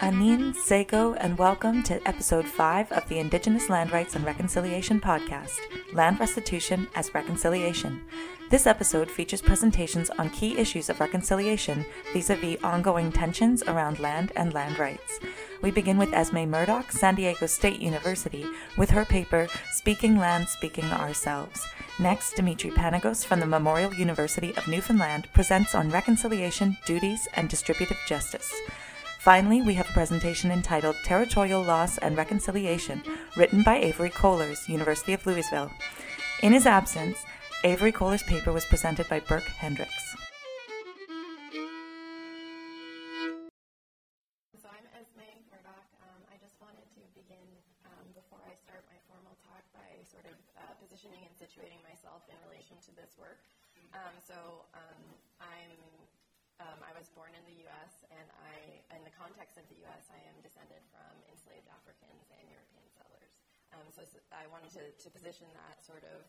Anin Sego, and welcome to episode 5 of the Indigenous Land Rights and Reconciliation podcast Land Restitution as Reconciliation. This episode features presentations on key issues of reconciliation vis a vis ongoing tensions around land and land rights. We begin with Esme Murdock, San Diego State University, with her paper Speaking Land, Speaking Ourselves. Next, Dimitri Panagos from the Memorial University of Newfoundland presents on reconciliation, duties, and distributive justice. Finally, we have a presentation entitled Territorial Loss and Reconciliation, written by Avery Kolers, University of Louisville. In his absence, Avery Kolers' paper was presented by Burke Hendrix. Um, I just wanted to begin um, before I start my formal talk by sort of uh, positioning and situating myself in relation to this work. Um, so um, I was born in the U.S. and I, in the context of the U.S., I am descended from enslaved Africans and European settlers. Um, so I wanted to, to, position that sort of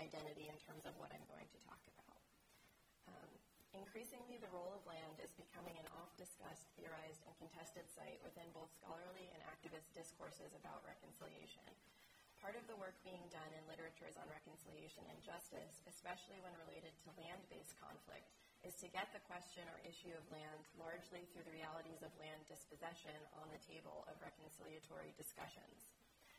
identity in terms of what I'm going to talk about. Increasingly, the role of land is becoming an oft discussed, theorized, and contested site within both scholarly and activist discourses about reconciliation. Part of the work being done in literatures on reconciliation and justice, especially when related to land based conflict, is to get the question or issue of land largely through the realities of land dispossession on the table of reconciliatory discussions.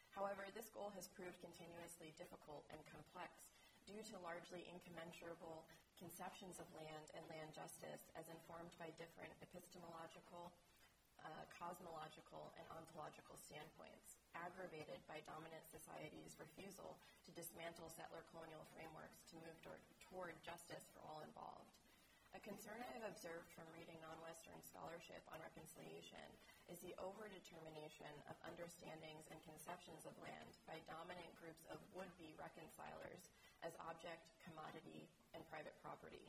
However, this goal has proved continuously difficult and complex due to largely incommensurable conceptions of land and land justice as informed by different epistemological, uh, cosmological, and ontological standpoints, aggravated by dominant societies' refusal to dismantle settler colonial frameworks to move toward justice for all involved. A concern I have observed from reading non Western scholarship on reconciliation is the overdetermination of understandings and conceptions of land by dominant groups of would be reconcilers as object, commodity, and private property.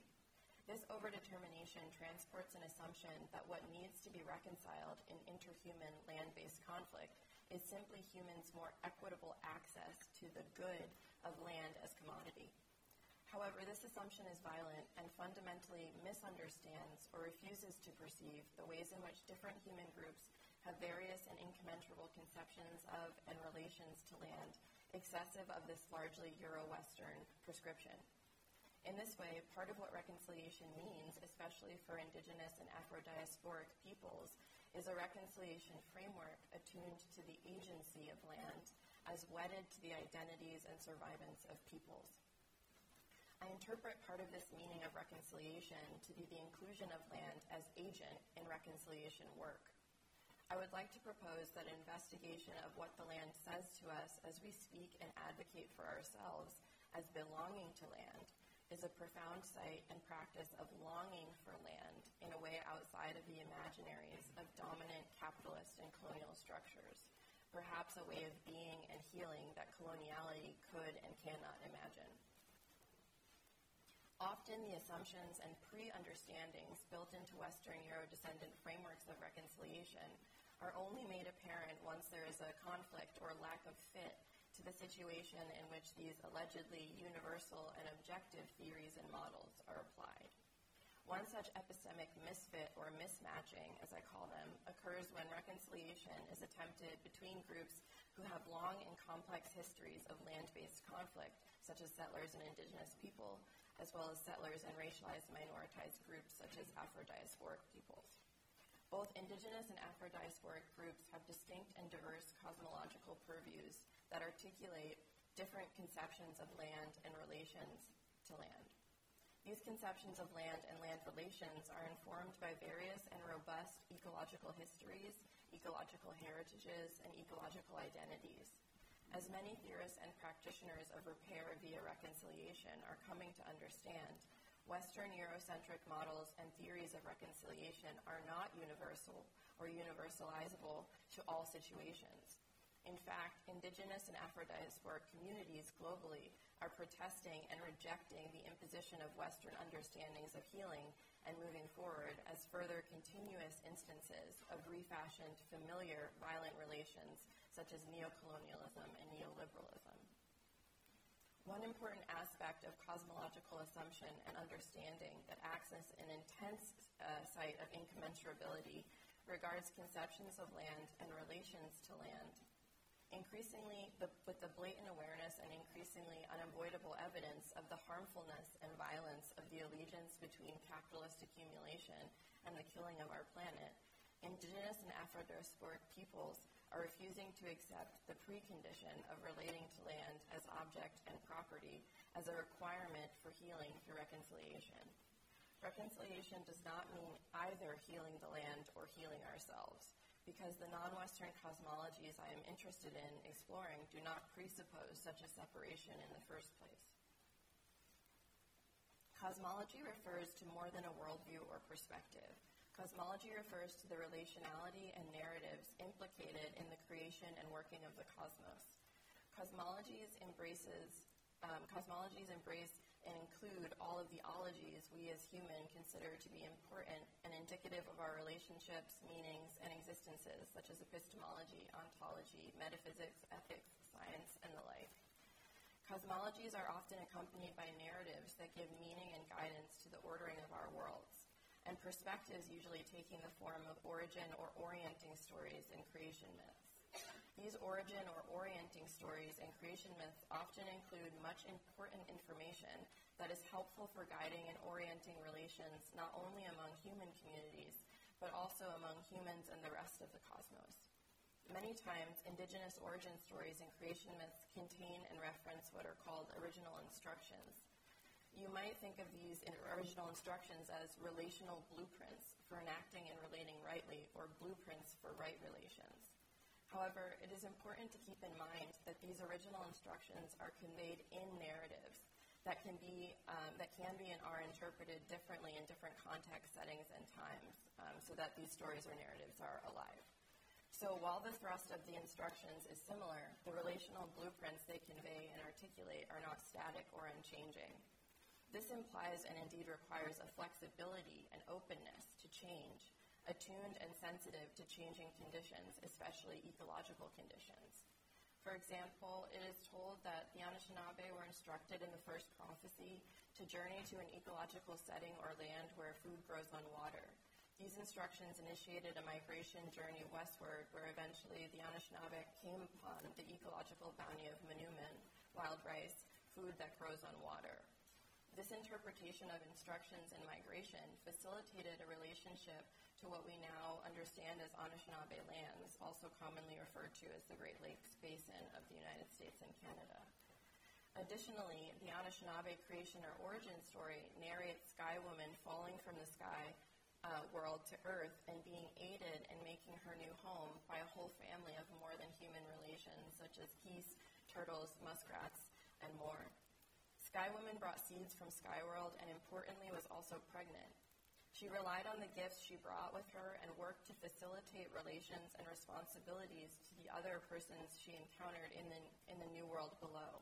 This overdetermination transports an assumption that what needs to be reconciled in interhuman land based conflict is simply humans' more equitable access to the good of land as commodity. However, this assumption is violent and fundamentally misunderstands or refuses to perceive the ways in which different human groups have various and incommensurable conceptions of and relations to land, excessive of this largely Euro Western prescription. In this way, part of what reconciliation means, especially for Indigenous and Afro diasporic peoples, is a reconciliation framework attuned to the agency of land as wedded to the identities and survivance of peoples. I interpret part of this meaning of reconciliation to be the inclusion of land as agent in reconciliation work. I would like to propose that investigation of what the land says to us as we speak and advocate for ourselves as belonging to land is a profound site and practice of longing for land in a way outside of the imaginaries of dominant capitalist and colonial structures, perhaps a way of being and healing that coloniality could and cannot imagine. Often the assumptions and pre-understandings built into Western Euro-descendant frameworks of reconciliation are only made apparent once there is a conflict or lack of fit to the situation in which these allegedly universal and objective theories and models are applied. One such epistemic misfit or mismatching, as I call them, occurs when reconciliation is attempted between groups who have long and complex histories of land based conflict, such as settlers and indigenous people, as well as settlers and racialized minoritized groups such as Afro-diasporic peoples. Both indigenous and Afro-diasporic groups have distinct and diverse cosmological purviews that articulate different conceptions of land and relations to land. These conceptions of land and land relations are informed by various and robust ecological histories, ecological heritages, and ecological identities. As many theorists and practitioners of repair via reconciliation are coming to understand, Western Eurocentric models and theories of reconciliation are not universal or universalizable to all situations. In fact, indigenous and Afro-diasporic communities globally are protesting and rejecting the imposition of Western understandings of healing and moving forward as further continuous instances of refashioned familiar violent relations such as neocolonialism and neoliberalism. One important aspect of cosmological assumption and understanding that acts as an intense uh, site of incommensurability regards conceptions of land and relations to land. Increasingly, the, with the blatant awareness and increasingly unavoidable evidence of the harmfulness and violence of the allegiance between capitalist accumulation and the killing of our planet, indigenous and Afro-diasporic peoples are refusing to accept the precondition of relating to land as object and property as a requirement for healing through reconciliation. Reconciliation does not mean either healing the land or healing ourselves, because the non Western cosmologies I am interested in exploring do not presuppose such a separation in the first place. Cosmology refers to more than a worldview or perspective. Cosmology refers to the relationality and narratives implicated in the creation and working of the cosmos. Cosmologies embraces um, cosmologies embrace and include all of the ologies we as human consider to be important and indicative of our relationships, meanings, and existences, such as epistemology, ontology, metaphysics, ethics, science, and the like. Cosmologies are often accompanied by narratives that give meaning and guidance to the ordering of our worlds and perspectives usually taking the form of origin or orienting stories in creation myths. These origin or orienting stories and creation myths often include much important information that is helpful for guiding and orienting relations not only among human communities, but also among humans and the rest of the cosmos. Many times, indigenous origin stories and creation myths contain and reference what are called original instructions, you might think of these in original instructions as relational blueprints for enacting and relating rightly, or blueprints for right relations. However, it is important to keep in mind that these original instructions are conveyed in narratives that can be um, that can be and are interpreted differently in different context settings and times, um, so that these stories or narratives are alive. So while the thrust of the instructions is similar, the relational blueprints they convey and articulate are not static or unchanging. This implies and indeed requires a flexibility and openness to change, attuned and sensitive to changing conditions, especially ecological conditions. For example, it is told that the Anishinaabe were instructed in the first prophecy to journey to an ecological setting or land where food grows on water. These instructions initiated a migration journey westward where eventually the Anishinaabe came upon the ecological bounty of manoomin, wild rice, food that grows on water. This interpretation of instructions and migration facilitated a relationship to what we now understand as Anishinaabe lands, also commonly referred to as the Great Lakes Basin of the United States and Canada. Additionally, the Anishinaabe creation or origin story narrates Sky Woman falling from the sky uh, world to Earth and being aided in making her new home by a whole family of more than human relations, such as geese, turtles, muskrats, and more. Sky Woman brought seeds from Skyworld and importantly was also pregnant. She relied on the gifts she brought with her and worked to facilitate relations and responsibilities to the other persons she encountered in the, in the new world below.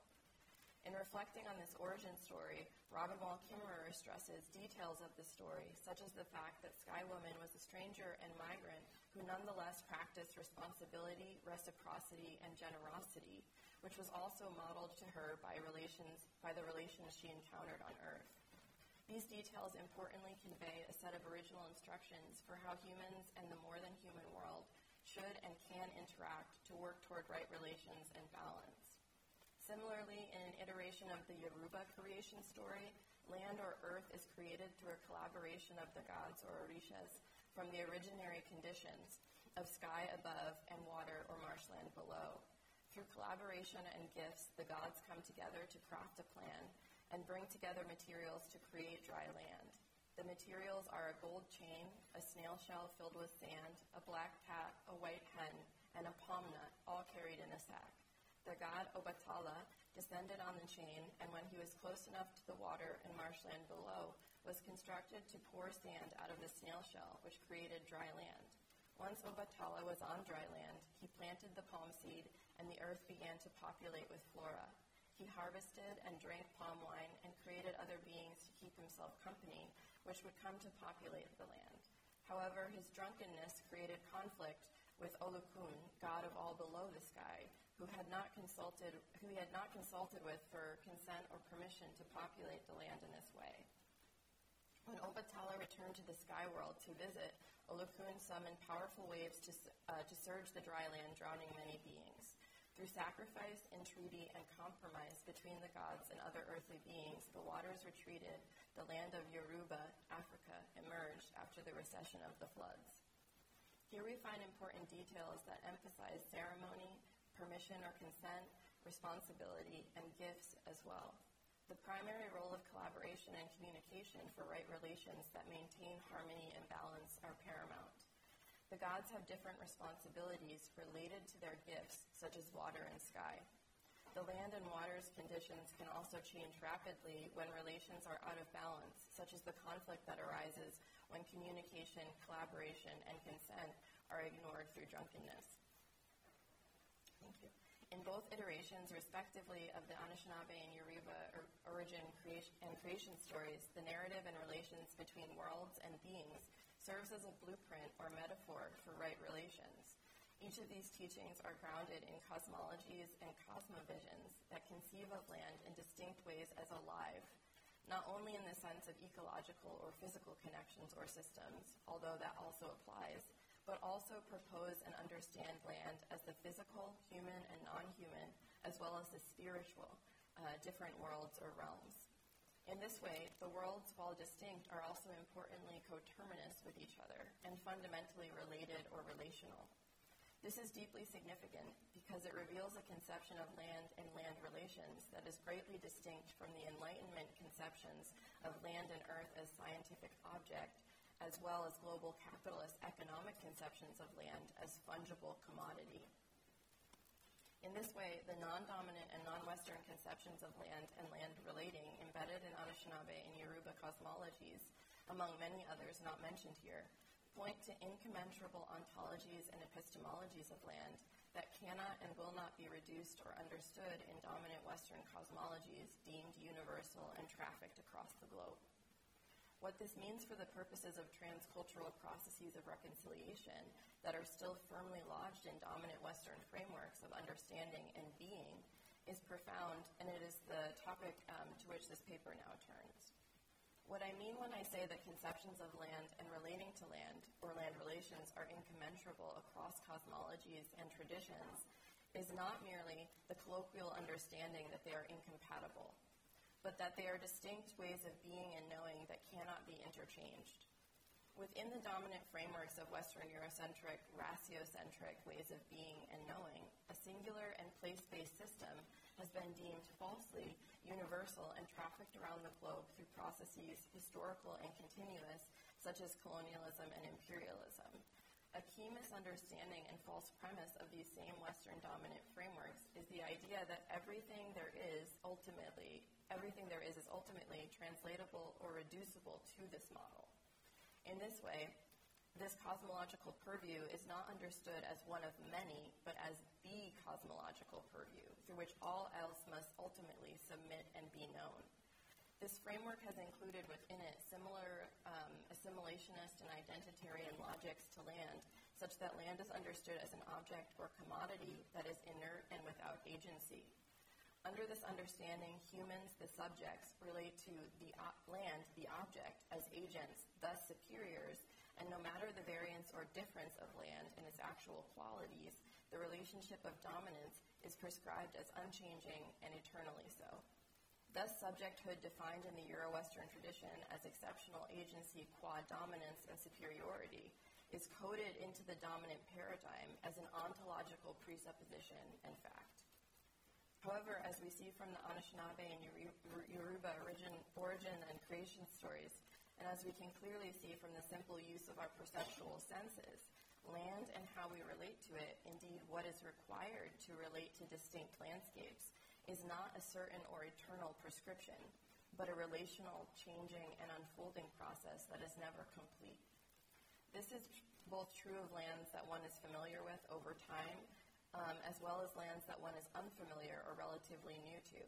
In reflecting on this origin story, Robin Wall Kimmerer stresses details of the story, such as the fact that Sky Woman was a stranger and migrant who nonetheless practiced responsibility, reciprocity, and generosity, which was also modeled to her by relations by the relations she encountered on Earth. These details importantly convey a set of original instructions for how humans and the more than human world should and can interact to work toward right relations and balance. Similarly, in an iteration of the Yoruba creation story, land or earth is created through a collaboration of the gods or orishas from the originary conditions of sky above and water or marshland below. Through collaboration and gifts, the gods come together to craft a plan and bring together materials to create dry land. The materials are a gold chain, a snail shell filled with sand, a black cat, a white hen, and a palm nut, all carried in a sack. The god Obatala descended on the chain, and when he was close enough to the water and marshland below, was constructed to pour sand out of the snail shell, which created dry land. Once Obatala was on dry land, he planted the palm seed and the earth began to populate with flora. He harvested and drank palm wine and created other beings to keep himself company, which would come to populate the land. However, his drunkenness created conflict with Olokun, god of all below the sky, who had not consulted who he had not consulted with for consent or permission to populate the land in this way. When Obatala returned to the sky world to visit, Olokun summoned powerful waves to, uh, to surge the dry land, drowning many beings. Through sacrifice, entreaty, and compromise between the gods and other earthly beings, the waters retreated. The land of Yoruba, Africa, emerged after the recession of the floods. Here we find important details that emphasize ceremony, permission or consent, responsibility, and gifts as well. The primary role of collaboration and communication for right relations that maintain harmony and balance are paramount. The gods have different responsibilities related to their gifts, such as water and sky. The land and water's conditions can also change rapidly when relations are out of balance, such as the conflict that arises when communication, collaboration, and consent are ignored through drunkenness. Thank you. In both iterations, respectively, of the Anishinaabe and Yoruba origin and creation stories, the narrative and relations between worlds and beings serves as a blueprint or metaphor for right relations. Each of these teachings are grounded in cosmologies and cosmovisions that conceive of land in distinct ways as alive, not only in the sense of ecological or physical connections or systems, although that also applies, but also propose and understand land as the physical, human, and non human, as well as the spiritual, uh, different worlds or realms. In this way, the worlds, while distinct, are also importantly coterminous with each other and fundamentally related or relational. This is deeply significant because it reveals a conception of land and land relations that is greatly distinct from the Enlightenment conceptions of land and earth as scientific object, as well as global capitalist economic conceptions of land as fungible commodity. In this way, the non-dominant and non-Western conceptions of land and land relating embedded in Anishinaabe and Yoruba cosmologies, among many others not mentioned here, point to incommensurable ontologies and epistemologies of land that cannot and will not be reduced or understood in dominant Western cosmologies deemed universal and trafficked across the globe. What this means for the purposes of transcultural processes of reconciliation that are still firmly lodged in dominant Western frameworks of understanding and being is profound, and it is the topic um, to which this paper now turns. What I mean when I say that conceptions of land and relating to land, or land relations, are incommensurable across cosmologies and traditions is not merely the colloquial understanding that they are incompatible but that they are distinct ways of being and knowing that cannot be interchanged. Within the dominant frameworks of Western Eurocentric, ratiocentric ways of being and knowing, a singular and place based system has been deemed falsely universal and trafficked around the globe through processes historical and continuous, such as colonialism and imperialism. A key misunderstanding and false premise of these same Western dominant frameworks is the idea that everything there is ultimately, everything there is is ultimately translatable or reducible to this model. In this way, this cosmological purview is not understood as one of many, but as the cosmological purview, through which all else must ultimately submit and be known. This framework has included within it similar um, assimilationist and identitarian logics to land, such that land is understood as an object or commodity that is inert and without agency. Under this understanding, humans, the subjects, relate to the land, the object, as agents, thus superiors, and no matter the variance or difference of land in its actual qualities, the relationship of dominance is prescribed as unchanging and eternally so. Thus, subjecthood defined in the Euro-Western tradition as exceptional agency qua dominance and superiority is coded into the dominant paradigm as an ontological presupposition and fact. However, as we see from the Anishinaabe and Yoruba origin, origin and creation stories, and as we can clearly see from the simple use of our perceptual senses, land and how we relate to it, indeed what is required to relate to distinct landscapes, is not a certain or eternal prescription, but a relational, changing, and unfolding process that is never complete. This is both true of lands that one is familiar with over time, um, as well as lands that one is unfamiliar or relatively new to.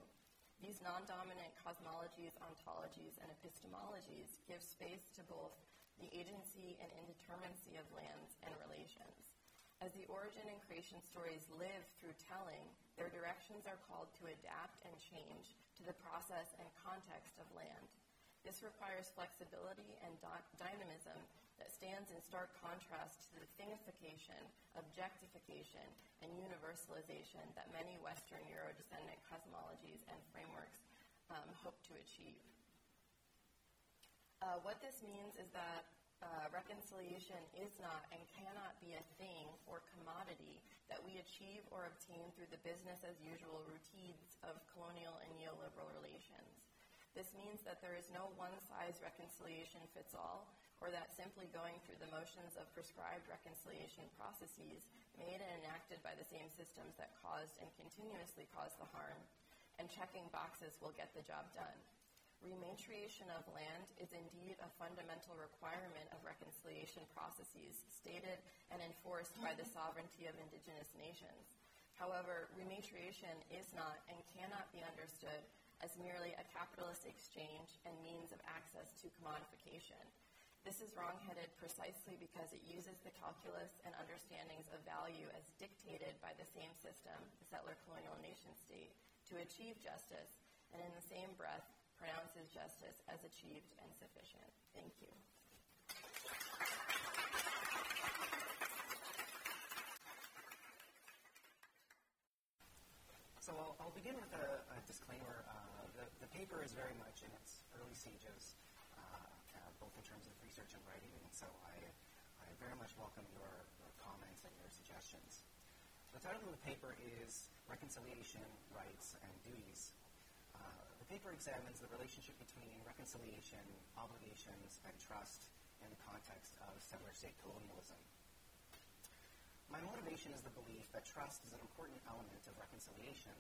These non dominant cosmologies, ontologies, and epistemologies give space to both the agency and indeterminacy of lands and relations. As the origin and creation stories live through telling, their directions are called to adapt and change to the process and context of land. This requires flexibility and dynamism that stands in stark contrast to the thingification, objectification, and universalization that many Western Euro-descendant cosmologies and frameworks um, hope to achieve. Uh, what this means is that uh, reconciliation is not and cannot be a thing or commodity that we achieve or obtain through the business as usual routines of colonial and neoliberal relations. This means that there is no one size reconciliation fits all, or that simply going through the motions of prescribed reconciliation processes made and enacted by the same systems that caused and continuously cause the harm, and checking boxes will get the job done. Rematriation of land is indeed a fundamental requirement of reconciliation processes stated and enforced by the mm-hmm. sovereignty of indigenous nations. However, rematriation is not and cannot be understood as merely a capitalist exchange and means of access to commodification. This is wrongheaded precisely because it uses the calculus and understandings of value as dictated by the same system, the settler colonial nation state, to achieve justice, and in the same breath pronounces justice as achieved and sufficient. Thank you. So I'll, I'll begin with a, a disclaimer. Uh, the, the, paper is very much in its early stages in terms of research and writing. And so I, I very much welcome your, your comments and your suggestions. The title of the paper is Reconciliation, Rights, and Duties. Uh, the paper examines the relationship between reconciliation, obligations, and trust in the context of settler state colonialism. My motivation is the belief that trust is an important element of reconciliation,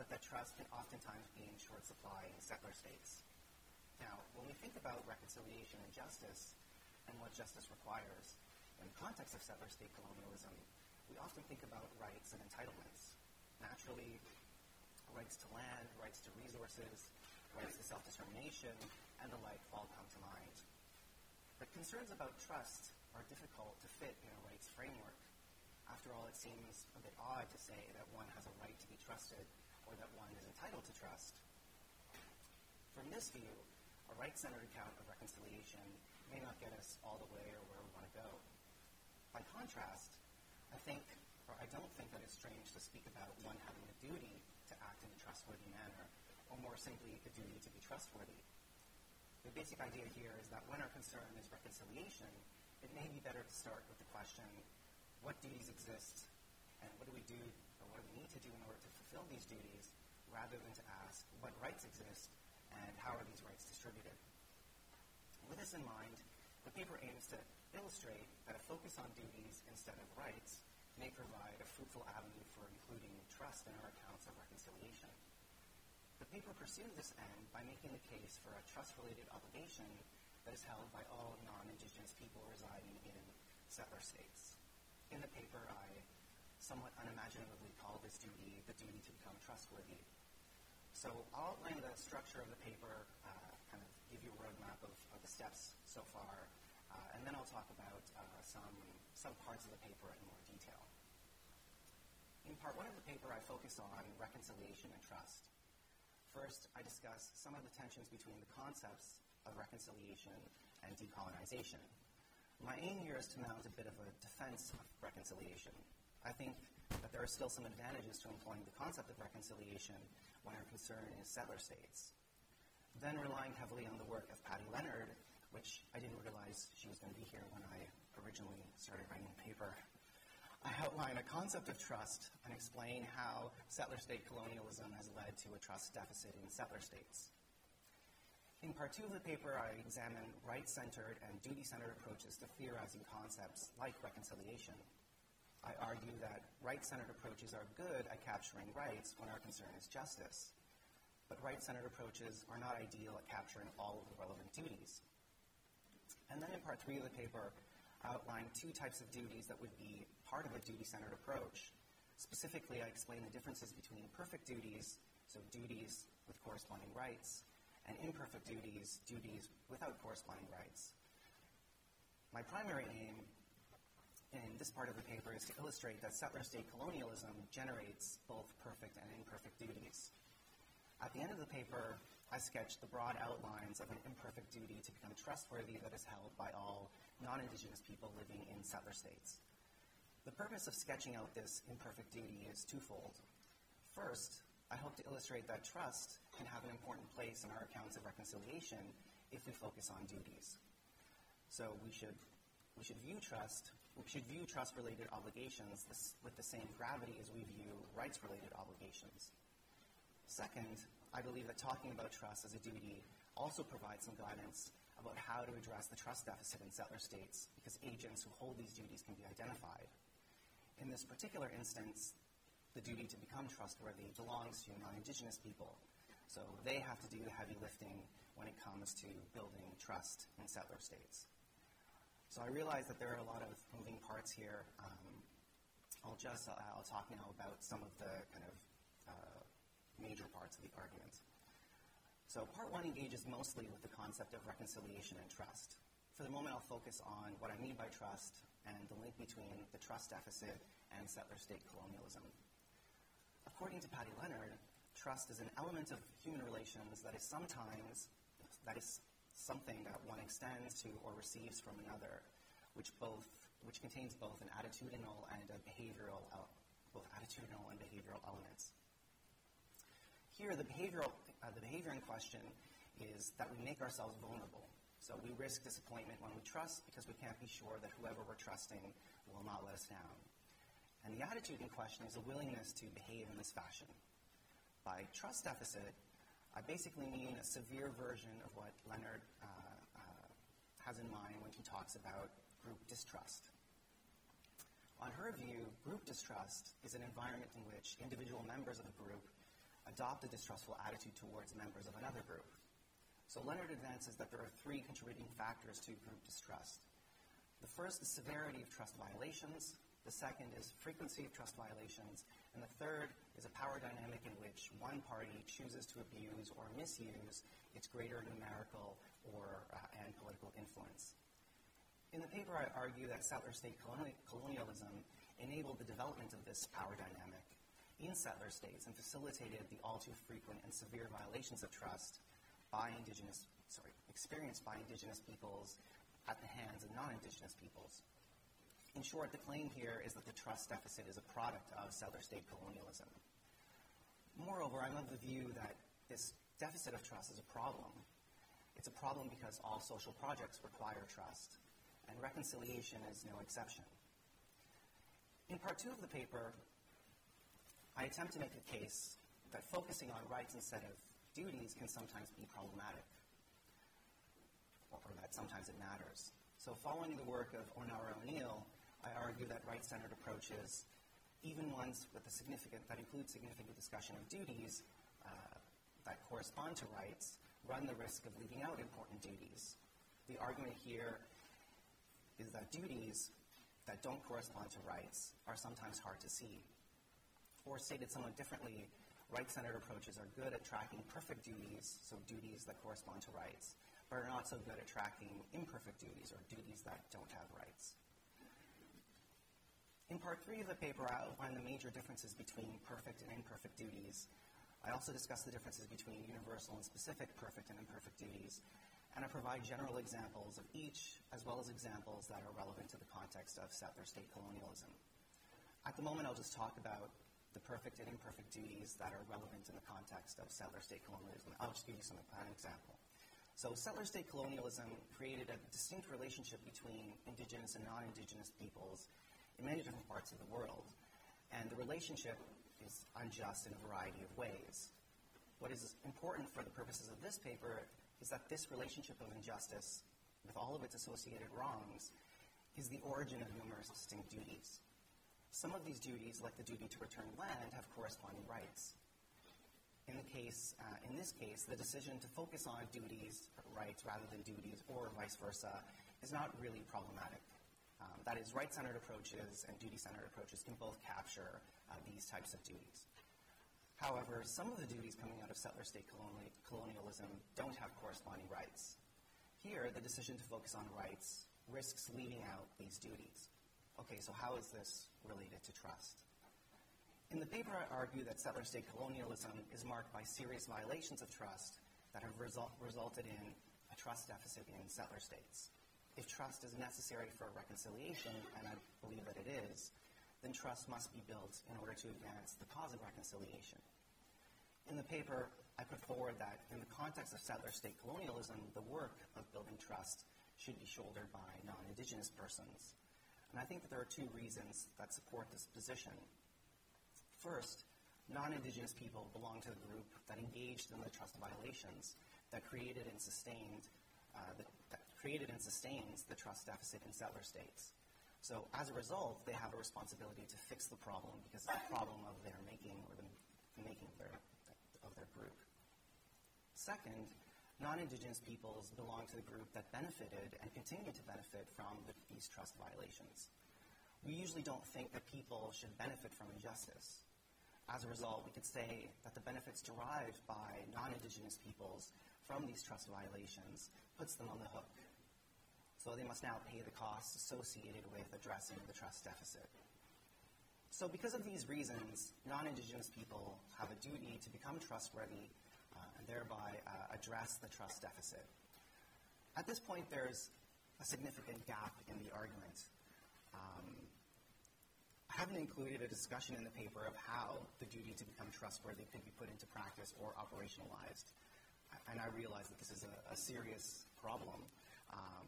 but that trust can oftentimes be in short supply in settler states. Now, when we think about reconciliation and justice and what justice requires, in the context of settler state colonialism, we often think about rights and entitlements. Naturally, rights to land, rights to resources, rights to self determination, and the like all come to mind. But concerns about trust are difficult to fit in a rights framework. After all, it seems a bit odd to say that one has a right to be trusted or that one is entitled to trust. From this view, a right-centered account of reconciliation may not get us all the way or where we want to go. By contrast, I think, or I don't think that it's strange to speak about one having a duty to act in a trustworthy manner, or more simply, the duty to be trustworthy. The basic idea here is that when our concern is reconciliation, it may be better to start with the question, what duties exist, and what do we do, or what do we need to do in order to fulfill these duties, rather than to ask what rights exist and how are these rights distributed. With this in mind, the paper aims to illustrate that a focus on duties instead of rights may provide a fruitful avenue for including trust in our accounts of reconciliation. The paper pursues this end by making the case for a trust-related obligation that is held by all non-Indigenous people residing in settler states. In the paper, I somewhat unimaginatively call this duty the duty to become trustworthy so I'll outline the structure of the paper, uh, kind of give you a roadmap of, of the steps so far, uh, and then I'll talk about uh, some, some parts of the paper in more detail. In part one of the paper, I focus on reconciliation and trust. First, I discuss some of the tensions between the concepts of reconciliation and decolonization. My aim here is to mount a bit of a defense of reconciliation. I think that there are still some advantages to employing the concept of reconciliation when our concern is settler states. Then relying heavily on the work of Patti Lenard, which I didn't realize she was going to be here when I originally started writing the paper. I outline a concept of trust and explain how settler state colonialism has led to a trust deficit in settler states. In part two of the paper, I examine right centered and duty centered approaches to theorizing concepts like reconciliation. I argue that right-centered approaches are good at capturing rights when our concern is justice, but right-centered approaches are not ideal at capturing all of the relevant duties. And then in part three of the paper, I outline two types of duties that would be part of a duty-centered approach. Specifically, I explain the differences between perfect duties, so duties with corresponding rights, and imperfect duties, duties without corresponding rights. My primary aim in this part of the paper is to illustrate that settler state colonialism generates both perfect and imperfect duties. At the end of the paper, I sketched the broad outlines of an imperfect duty to become trustworthy that is held by all non Indigenous people living in settler states. The purpose of sketching out this imperfect duty is twofold. First, I hope to illustrate that trust can have an important place in our accounts of reconciliation if we focus on duties. So we should, we should view trust, we should view trust-related obligations with the same gravity as we view rights-related obligations. Second, I believe that talking about trust as a duty also provides some guidance about how to address the trust deficit in settler states because agents who hold these duties can be identified. In this particular instance, the duty to become trustworthy belongs to non Indigenous people. So they have to do the heavy lifting when it comes to building trust in settler states. So I realize that there are a lot of moving parts here. Um, I'll just uh, I'll talk now about some of the kind of uh, major parts of the argument. So part one engages mostly with the concept of reconciliation and trust. For the moment, I'll focus on what I mean by trust and the link between the trust deficit and settler state colonialism. According to Patti Lenard, trust is an element of human relations that is sometimes, that is something that one extends to or receives from another, which both, which contains both an attitudinal and a behavioral, both attitudinal and behavioral elements. Here, the behavioral, uh, the behavior in question is that we make ourselves vulnerable. So we risk disappointment when we trust because we can't be sure that whoever we're trusting will not let us down. And the attitude in question is a willingness to behave in this fashion. By trust deficit, I basically mean a severe version of what Lenard uh, uh, has in mind when he talks about group distrust. On her view, group distrust is an environment in which individual members of a group adopt a distrustful attitude towards members of another group. So Lenard advances that there are three contributing factors to group distrust. The first is severity of trust violations, the second is frequency of trust violations. And the third is a power dynamic in which one party chooses to abuse or misuse its greater numerical or, uh, and political influence. In the paper, I argue that settler state colonialism enabled the development of this power dynamic in settler states and facilitated the all too frequent and severe violations of trust by indigenous, sorry, experienced by indigenous peoples at the hands of non indigenous peoples. In short, the claim here is that the trust deficit is a product of settler state colonialism. Moreover, I'm of the view that this deficit of trust is a problem. It's a problem because all social projects require trust, and reconciliation is no exception. In part two of the paper, I attempt to make a case that focusing on rights instead of duties can sometimes be problematic, or, that sometimes it matters. So, following the work of Onora O'Neill, I argue that right-centered approaches, even ones with a significant that include significant discussion of duties uh, that correspond to rights, run the risk of leaving out important duties. The argument here is that duties that don't correspond to rights are sometimes hard to see. Or stated somewhat differently, right-centered approaches are good at tracking perfect duties, so duties that correspond to rights, but are not so good at tracking imperfect duties or duties that don't have rights. In part three of the paper, I outline the major differences between perfect and imperfect duties. I also discuss the differences between universal and specific perfect and imperfect duties, and I provide general examples of each, as well as examples that are relevant to the context of settler state colonialism. At the moment, I'll just talk about the perfect and imperfect duties that are relevant in the context of settler state colonialism. I'll just give you some, an example. So, settler state colonialism created a distinct relationship between indigenous and non indigenous peoples in many different parts of the world. And the relationship is unjust in a variety of ways. What is important for the purposes of this paper is that this relationship of injustice, with all of its associated wrongs, is the origin of numerous distinct duties. Some of these duties, like the duty to return land, have corresponding rights. In the case, uh, in this case, the decision to focus on duties, rights rather than duties, or vice versa, is not really problematic. Um, that is, right-centered approaches and duty-centered approaches can both capture uh, these types of duties. However, some of the duties coming out of settler state coloni- colonialism don't have corresponding rights. Here, the decision to focus on rights risks leaving out these duties. Okay, so how is this related to trust? In the paper, I argue that settler state colonialism is marked by serious violations of trust that have result, resulted in a trust deficit in settler states. If trust is necessary for reconciliation, and I believe that it is, then trust must be built in order to advance the cause of reconciliation. In the paper, I put forward that in the context of settler state colonialism, the work of building trust should be shouldered by non Indigenous persons. And I think that there are two reasons that support this position. First, non Indigenous people belong to the group that engaged in the trust violations that created and sustained uh, the, created and sustains the trust deficit in settler states. So as a result, they have a responsibility to fix the problem because it's a problem of their making or the, the making of their, of their group. Second, non-Indigenous peoples belong to the group that benefited and continue to benefit from the, these trust violations. We usually don't think that people should benefit from injustice. As a result, we could say that the benefits derived by non-Indigenous peoples from these trust violations puts them on the hook they must now pay the costs associated with addressing the trust deficit. So, because of these reasons, non Indigenous people have a duty to become trustworthy uh, and thereby uh, address the trust deficit. At this point, there's a significant gap in the argument. Um, I haven't included a discussion in the paper of how the duty to become trustworthy could be put into practice or operationalized. And I realize that this is a, a serious problem. Um,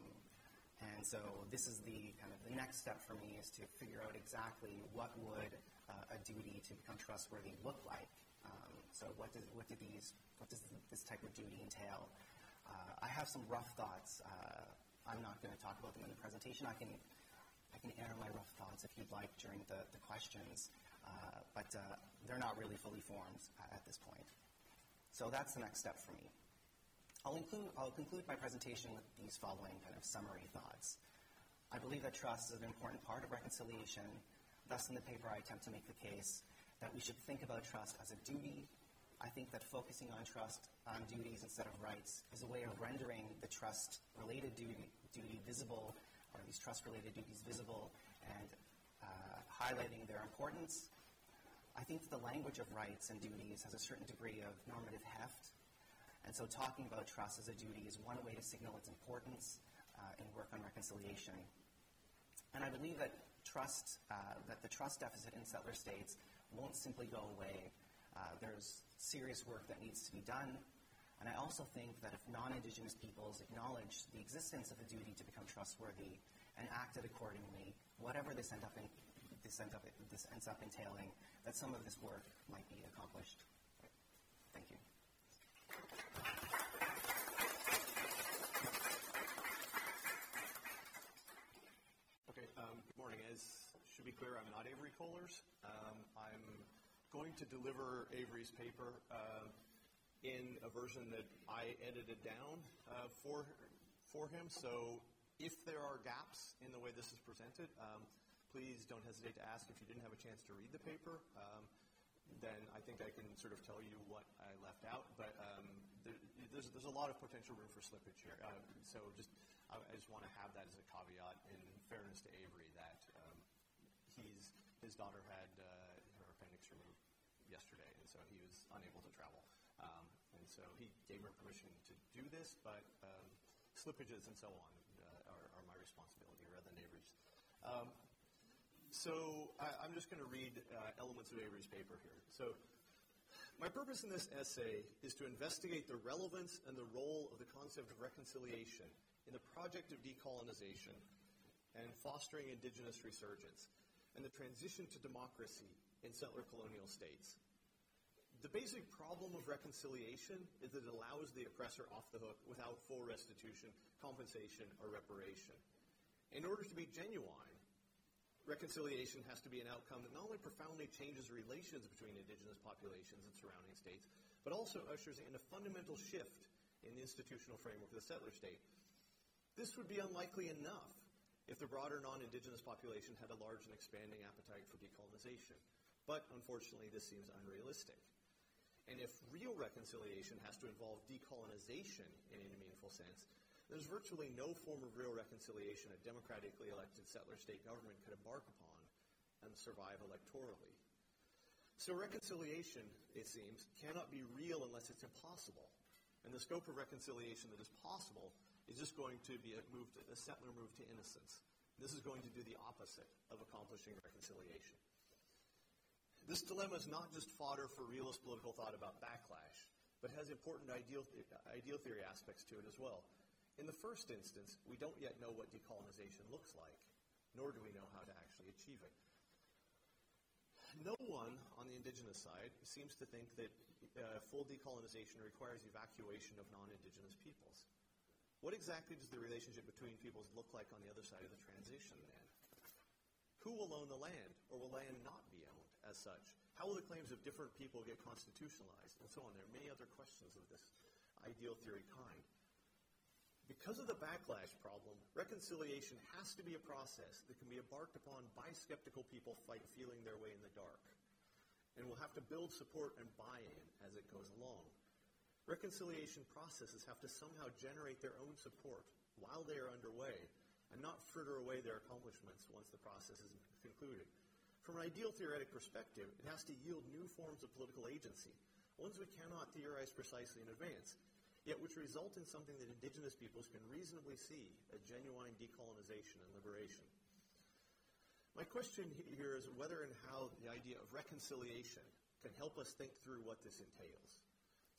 and so this is the kind of the next step for me is to figure out exactly what would uh, a duty to become trustworthy look like. Um, so what does what do these what does this type of duty entail? Uh, I have some rough thoughts. Uh, I'm not going to talk about them in the presentation. I can I can air my rough thoughts if you'd like during the, the questions, uh, but uh, they're not really fully formed at this point. So that's the next step for me. I'll, include, I'll conclude my presentation with these following kind of summary thoughts. I believe that trust is an important part of reconciliation. Thus, in the paper, I attempt to make the case that we should think about trust as a duty. I think that focusing on trust on duties instead of rights is a way of rendering the trust related duty, duty visible, or these trust related duties visible, and uh, highlighting their importance. I think that the language of rights and duties has a certain degree of normative heft and so talking about trust as a duty is one way to signal its importance uh, in work on reconciliation. And I believe that trust, uh, that the trust deficit in settler states won't simply go away. Uh, there's serious work that needs to be done. And I also think that if non-Indigenous peoples acknowledge the existence of a duty to become trustworthy and acted accordingly, whatever this, end up in, this, end up, this ends up entailing, that some of this work might be accomplished. Thank you. Okay, um, good morning. As should be clear, I'm not Avery Kolers. Um, I'm going to deliver Avery's paper uh, in a version that I edited down uh, for him. So if there are gaps in the way this is presented, um, please don't hesitate to ask. If you didn't have a chance to read the paper, um, then I think I can sort of tell you what I left out. But there, there's, a lot of potential room for slippage here. So just I, just want to have that as a caveat in fairness to Avery he's his daughter had uh, her appendix removed yesterday, and so he was unable to travel. Um, and so he gave her permission to do this, but um, slippages and so on uh, are, are, my responsibility rather than Avery's. Um, so I, am just going to read uh, elements of Avery's paper here. So my purpose in this essay is to investigate the relevance and the role of the concept of reconciliation in the project of decolonization and fostering indigenous resurgence and the transition to democracy in settler colonial states. The basic problem of reconciliation is that it allows the oppressor off the hook without full restitution, compensation, or reparation. In order to be genuine, reconciliation has to be an outcome that not only profoundly changes relations between indigenous populations and surrounding states, but also ushers in a fundamental shift in the institutional framework of the settler state. This would be unlikely enough if the broader non-indigenous population had a large and expanding appetite for decolonization. But unfortunately, this seems unrealistic. And if real reconciliation has to involve decolonization in any meaningful sense, there's virtually no form of real reconciliation a democratically elected settler state government could embark upon and survive electorally. So reconciliation, it seems, cannot be real unless it's impossible. And the scope of reconciliation that is possible is just going to be a, settler move to innocence. This is going to do the opposite of accomplishing reconciliation. This dilemma is not just fodder for realist political thought about backlash, but has important ideal, ideal theory aspects to it as well. In the first instance, we don't yet know what decolonization looks like, nor do we know how to actually achieve it. No one on the indigenous side seems to think that uh, full decolonization requires evacuation of non indigenous peoples. What exactly does the relationship between peoples look like on the other side of the transition then? Who will own the land, or will land not be owned as such? How will the claims of different people get constitutionalized, and so on? There are many other questions of this ideal theory kind. Because of the backlash problem, reconciliation has to be a process that can be embarked upon by skeptical people fight, feeling their way in the dark. And will have to build support and buy in as it goes along. Reconciliation processes have to somehow generate their own support while they are underway and not fritter away their accomplishments once the process is concluded. From an ideal theoretic perspective, it has to yield new forms of political agency, ones we cannot theorize precisely in advance, yet which result in something that indigenous peoples can reasonably see a genuine decolonization and liberation. My question here is whether and how the idea of reconciliation can help us think through what this entails.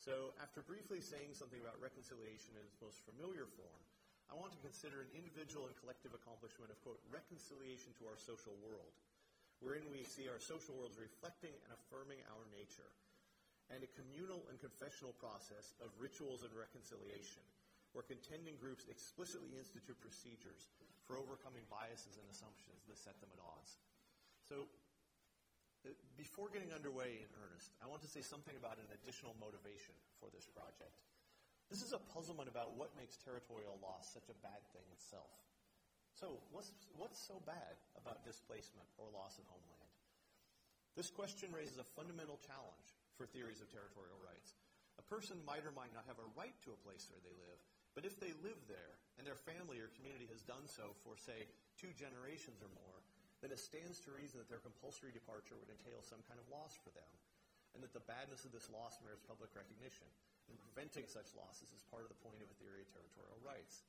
So, after briefly saying something about reconciliation in its most familiar form, I want to consider an individual and collective accomplishment of, quote, reconciliation to our social world, wherein we see our social worlds reflecting and affirming our nature, and a communal and confessional process of rituals and reconciliation, where contending groups explicitly institute procedures for overcoming biases and assumptions that set them at odds. So, before getting underway in earnest, I want to say something about an additional motivation for this project. This is a puzzlement about what makes territorial loss such a bad thing itself. So, what's, what's so bad about displacement or loss of homeland? This question raises a fundamental challenge for theories of territorial rights. A person might or might not have a right to a place where they live, but if they live there and their family or community has done so for, say, two generations or more, then it stands to reason that their compulsory departure would entail some kind of loss for them, and that the badness of this loss merits public recognition. And preventing such losses is part of the point of a theory of territorial rights.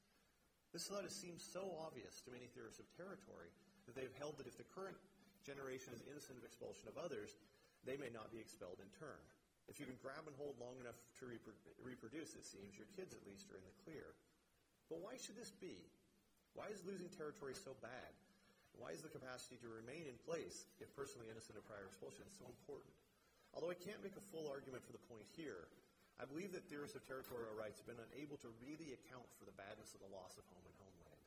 This thought has seemed so obvious to many theorists of territory that they've held that if the current generation is innocent of expulsion of others, they may not be expelled in turn. If you can grab and hold long enough to reproduce, it seems, your kids at least are in the clear. But why should this be? Why is losing territory so bad? Why is the capacity to remain in place, if personally innocent of prior expulsion, so important? Although I can't make a full argument for the point here, I believe that theorists of territorial rights have been unable to really account for the badness of the loss of home and homeland.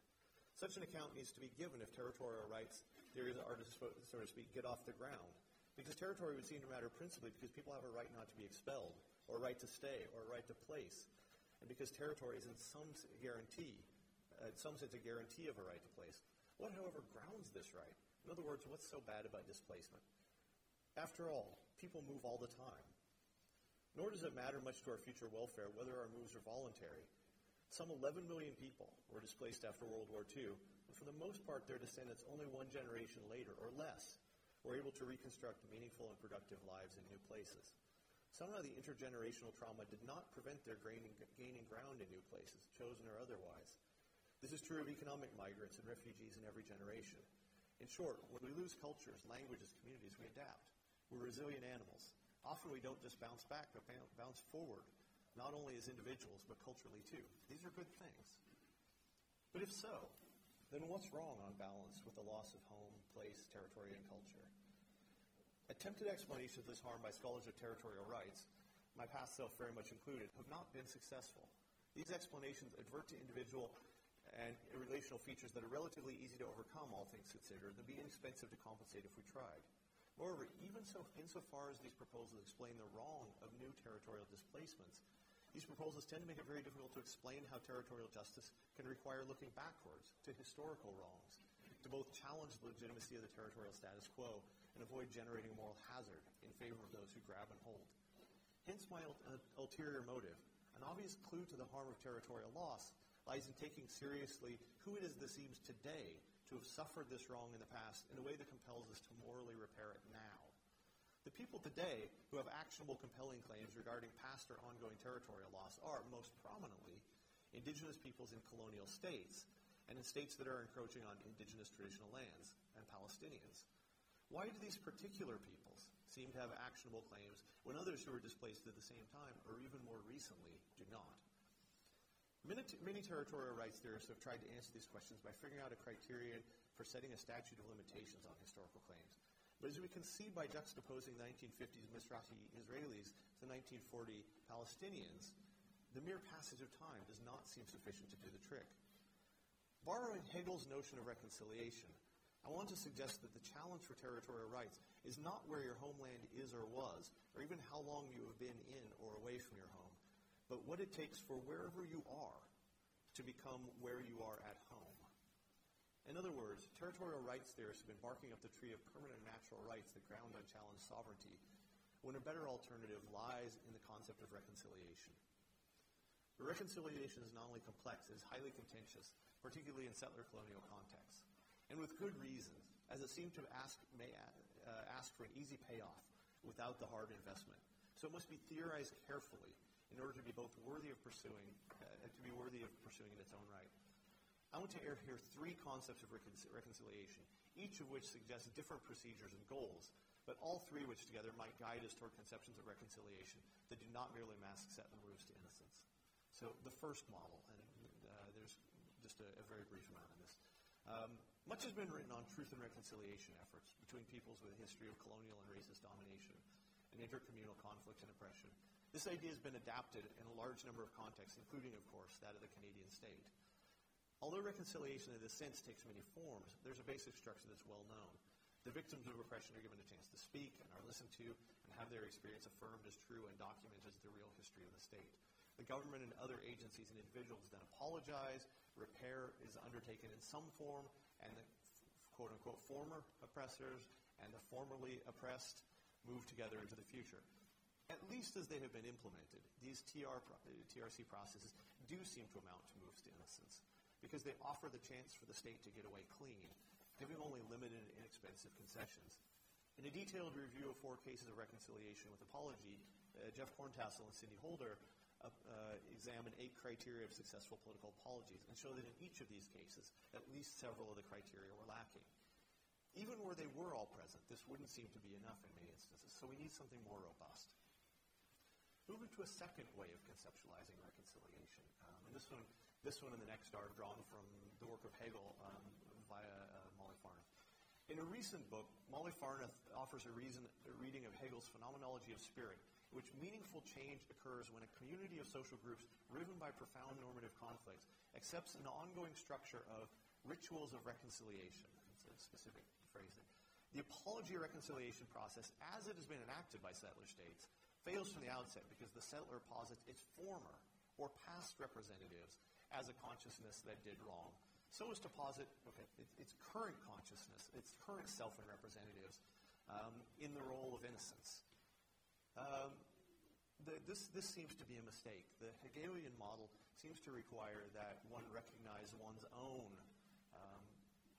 Such an account needs to be given if territorial rights theories are, to, so to speak, get off the ground. Because territory would seem to matter principally because people have a right not to be expelled, or a right to stay, or a right to place. And because territory is in some guarantee, uh, in some sense a guarantee of a right to place. What, however, grounds this right? In other words, what's so bad about displacement? After all, people move all the time. Nor does it matter much to our future welfare whether our moves are voluntary. Some 11 million people were displaced after World War II, and for the most part, their descendants only one generation later or less were able to reconstruct meaningful and productive lives in new places. Somehow the intergenerational trauma did not prevent their gaining ground in new places, chosen or otherwise. This is true of economic migrants and refugees in every generation. In short, when we lose cultures, languages, communities, we adapt. We're resilient animals. Often we don't just bounce back, but bounce forward, not only as individuals, but culturally too. These are good things. But if so, then what's wrong on balance with the loss of home, place, territory, and culture? Attempted explanations of this harm by scholars of territorial rights, my past self very much included, have not been successful. These explanations advert to individual and relational features that are relatively easy to overcome, all things considered, and be inexpensive to compensate if we tried. Moreover, even so, insofar as these proposals explain the wrong of new territorial displacements, these proposals tend to make it very difficult to explain how territorial justice can require looking backwards to historical wrongs, to both challenge the legitimacy of the territorial status quo and avoid generating moral hazard in favor of those who grab and hold. Hence my uh, ulterior motive. An obvious clue to the harm of territorial loss lies in taking seriously who it is that seems today to have suffered this wrong in the past in a way that compels us to morally repair it now. The people today who have actionable, compelling claims regarding past or ongoing territorial loss are, most prominently, indigenous peoples in colonial states and in states that are encroaching on indigenous traditional lands and Palestinians. Why do these particular peoples seem to have actionable claims when others who were displaced at the same time, or even more recently, do not? Many, many territorial rights theorists have tried to answer these questions by figuring out a criterion for setting a statute of limitations on historical claims. But as we can see by juxtaposing the 1950s Mizrahi Israelis to the 1940 Palestinians, the mere passage of time does not seem sufficient to do the trick. Borrowing Hegel's notion of reconciliation, I want to suggest that the challenge for territorial rights is not where your homeland is or was, or even how long you have been in or away from your home, but what it takes for wherever you are to become where you are at home. In other words, territorial rights theorists have been barking up the tree of permanent natural rights that ground unchallenged sovereignty, when a better alternative lies in the concept of reconciliation. Reconciliation is not only complex, it is highly contentious, particularly in settler colonial contexts. And with good reason, as it seemed to ask, may, uh, ask for an easy payoff without the hard investment. So it must be theorized carefully in order to be both worthy of pursuing, uh, to be worthy of pursuing in its own right. I want to air here three concepts of recon- reconciliation, each of which suggests different procedures and goals, but all three which together might guide us toward conceptions of reconciliation that do not merely mask settler moves to innocence. So the first model, and uh, there's just a, a, very brief amount of this. Um, much has been written on truth and reconciliation efforts between peoples with a history of colonial and racist domination and intercommunal conflict and oppression. This idea has been adapted in a large number of contexts, including, of course, that of the Canadian state. Although reconciliation in this sense takes many forms, there's a basic structure that's well known. The victims of oppression are given a chance to speak and are listened to and have their experience affirmed as true and documented as the real history of the state. The government and other agencies and individuals then apologize, repair is undertaken in some form, and the quote unquote former oppressors and the formerly oppressed move together into the future. At least as they have been implemented, these TR, TRC processes do seem to amount to moves to innocence because they offer the chance for the state to get away clean, giving only limited and inexpensive concessions. In a detailed review of four cases of reconciliation with apology, uh, Jeff Corntassel and Cindy Holder uh, uh, examined eight criteria of successful political apologies and show that in each of these cases, at least several of the criteria were lacking. Even where they were all present, this wouldn't seem to be enough in many instances, so we need something more robust. Moving to a second way of conceptualizing reconciliation. Um, and this one this one and the next are drawn from the work of Hegel um, via uh, Molly Farneth. In a recent book, Molly Farneth offers a, reason, a reading of Hegel's Phenomenology of Spirit, in which meaningful change occurs when a community of social groups riven by profound normative conflicts accepts an ongoing structure of rituals of reconciliation. It's a specific phrasing. The apology reconciliation process, as it has been enacted by settler states, fails from the outset because the settler posits its former or past representatives as a consciousness that did wrong. So as to posit, okay, it, its current consciousness, its current self and representatives um, in the role of innocence. Um, the, this, this seems to be a mistake. The Hegelian model seems to require that one recognize one's own um,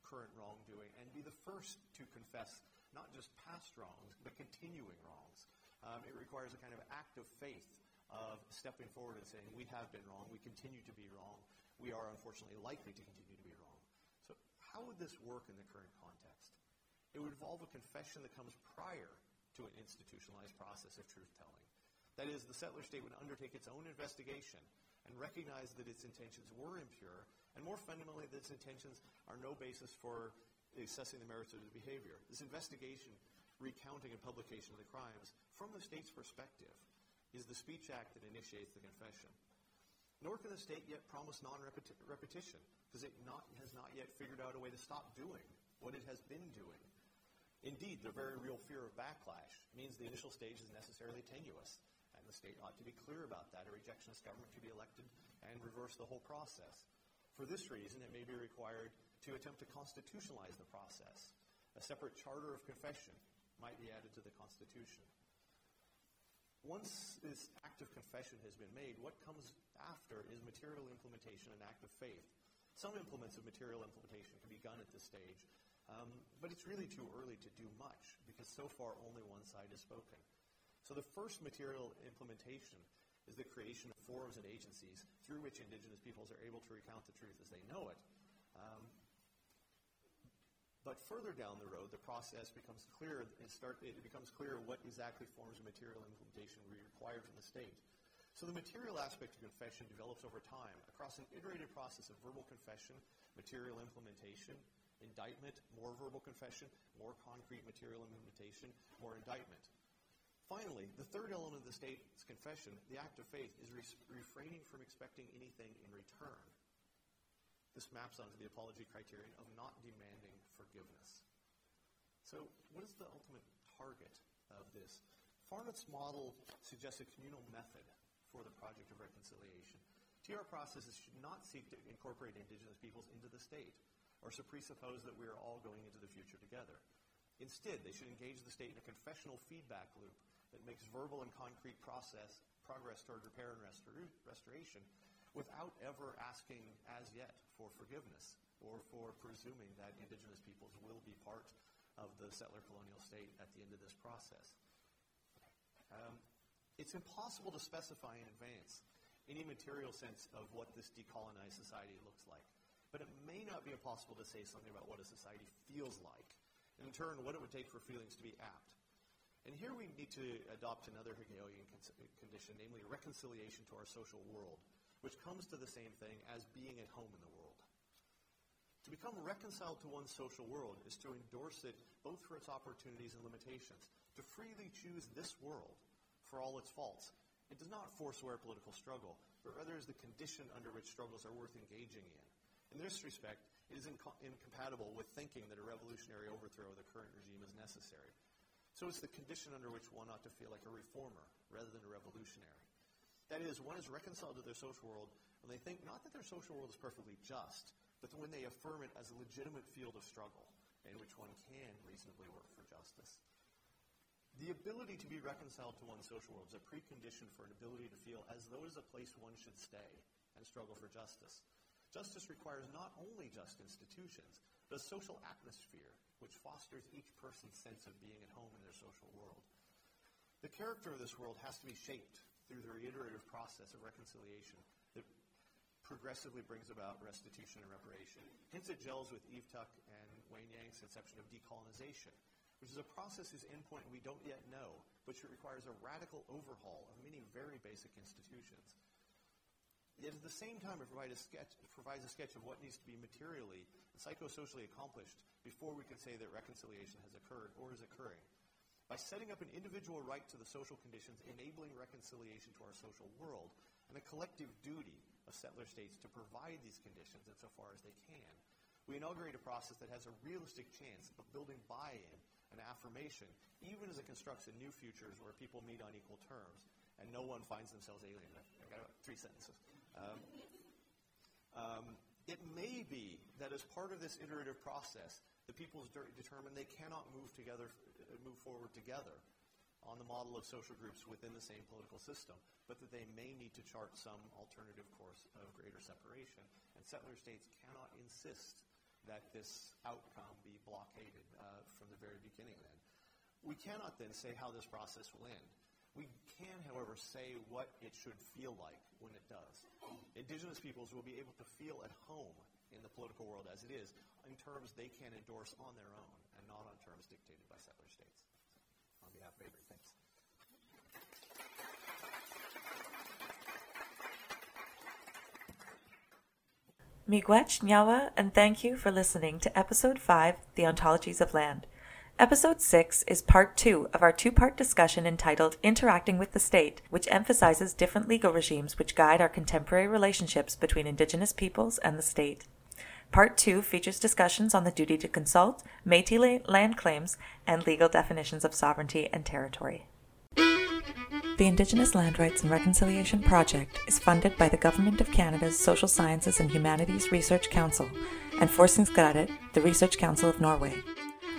current wrongdoing and be the first to confess not just past wrongs, but continuing wrongs. Um, it requires a kind of act of faith of stepping forward and saying, we have been wrong, we continue to be wrong, we are unfortunately likely to continue to be wrong. So how would this work in the current context? It would involve a confession that comes prior to an institutionalized process of truth-telling. That is, the settler state would undertake its own investigation and recognize that its intentions were impure, and more fundamentally, that its intentions are no basis for assessing the merits of the behavior. This investigation, recounting and publication of the crimes, from the state's perspective, is the Speech Act that initiates the confession. Nor can the state yet promise non-repetition, because it not, has not yet figured out a way to stop doing what it has been doing. Indeed, the very real fear of backlash means the initial stage is necessarily tenuous, and the state ought to be clear about that. A rejectionist government to be elected and reverse the whole process. For this reason, it may be required to attempt to constitutionalize the process. A separate charter of confession might be added to the Constitution. Once this act of confession has been made, what comes after is material implementation and act of faith. Some implements of material implementation can be begun at this stage, Um, but it's really too early to do much because so far only one side has spoken. So the first material implementation is the creation of forums and agencies through which Indigenous peoples are able to recount the truth as they know it. Um, but further down the road, the process becomes clear. It, start, it becomes clear what exactly forms of material implementation we require from the state. So the material aspect of confession develops over time across an iterative process of verbal confession, material implementation, indictment, more verbal confession, more concrete material implementation, more indictment. Finally, the third element of the state's confession, the act of faith, is re- refraining from expecting anything in return. This maps onto the apology criterion of not demanding forgiveness. So, what is the ultimate target of this? Farneth's model suggests a communal method for the project of reconciliation. TR processes should not seek to incorporate Indigenous peoples into the state or to presuppose that we are all going into the future together. Instead, they should engage the state in a confessional feedback loop that makes verbal and concrete process progress toward repair and restor- restoration without ever asking as yet for forgiveness or for presuming that indigenous peoples will be part of the settler colonial state at the end of this process. Um, it's impossible to specify in advance any material sense of what this decolonized society looks like. But it may not be impossible to say something about what a society feels like, and in turn, what it would take for feelings to be apt. And here we need to adopt another Hegelian condition, namely reconciliation to our social world, which comes to the same thing as being at home in the world. To become reconciled to one's social world is to endorse it both for its opportunities and limitations, to freely choose this world for all its faults. It does not forswear political struggle, but rather is the condition under which struggles are worth engaging in. In this respect, it is inco- incompatible with thinking that a revolutionary overthrow of the current regime is necessary. So it's the condition under which one ought to feel like a reformer rather than a revolutionary. That is, one is reconciled to their social world when they think not that their social world is perfectly just, but when they affirm it as a legitimate field of struggle in which one can reasonably work for justice. The ability to be reconciled to one's social world is a precondition for an ability to feel as though it is a place one should stay and struggle for justice. Justice requires not only just institutions, but a social atmosphere which fosters each person's sense of being at home in their social world. The character of this world has to be shaped through the reiterative process of reconciliation that progressively brings about restitution and reparation. Hence, it gels with Eve Tuck and Wayne Yang's conception of decolonization, which is a process whose endpoint we don't yet know, but which requires a radical overhaul of many very basic institutions. Yet at the same time, it provides a sketch, provides a sketch of what needs to be materially and psychosocially accomplished before we can say that reconciliation has occurred or is occurring. By setting up an individual right to the social conditions enabling reconciliation to our social world and a collective duty of settler states to provide these conditions insofar as they can, we inaugurate a process that has a realistic chance of building buy-in and affirmation, even as it constructs a new futures where people meet on equal terms and no one finds themselves alienated. I've got three sentences. Um, um, it may be that as part of this iterative process, the peoples de- determine they cannot move together, move forward together on the model of social groups within the same political system, but that they may need to chart some alternative course of greater separation. And settler states cannot insist that this outcome be blockaded uh, from the very beginning then. We cannot then say how this process will end. We can, however, say what it should feel like when it does. Indigenous peoples will be able to feel at home in the political world as it is in terms they can endorse on their own not on terms dictated by settler states. On behalf of Avery, thanks. Miigwech, Nyawa, and thank you for listening to Episode 5, The Ontologies of Land. Episode 6 is part 2 of our two part discussion entitled Interacting with the State, which emphasizes different legal regimes which guide our contemporary relationships between Indigenous peoples and the state. Part 2 features discussions on the duty to consult, Metis land claims, and legal definitions of sovereignty and territory. The Indigenous Land Rights and Reconciliation Project is funded by the Government of Canada's Social Sciences and Humanities Research Council and Forskningsrådet, the Research Council of Norway.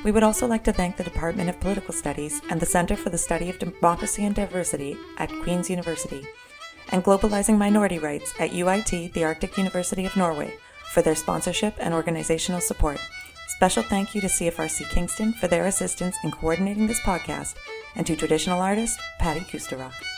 We would also like to thank the Department of Political Studies and the Center for the Study of Democracy and Diversity at Queen's University, and Globalizing Minority Rights at UIT, the Arctic University of Norway, for their sponsorship and organizational support. Special thank you to CFRC Kingston for their assistance in coordinating this podcast and to traditional artist Patty Kusterok.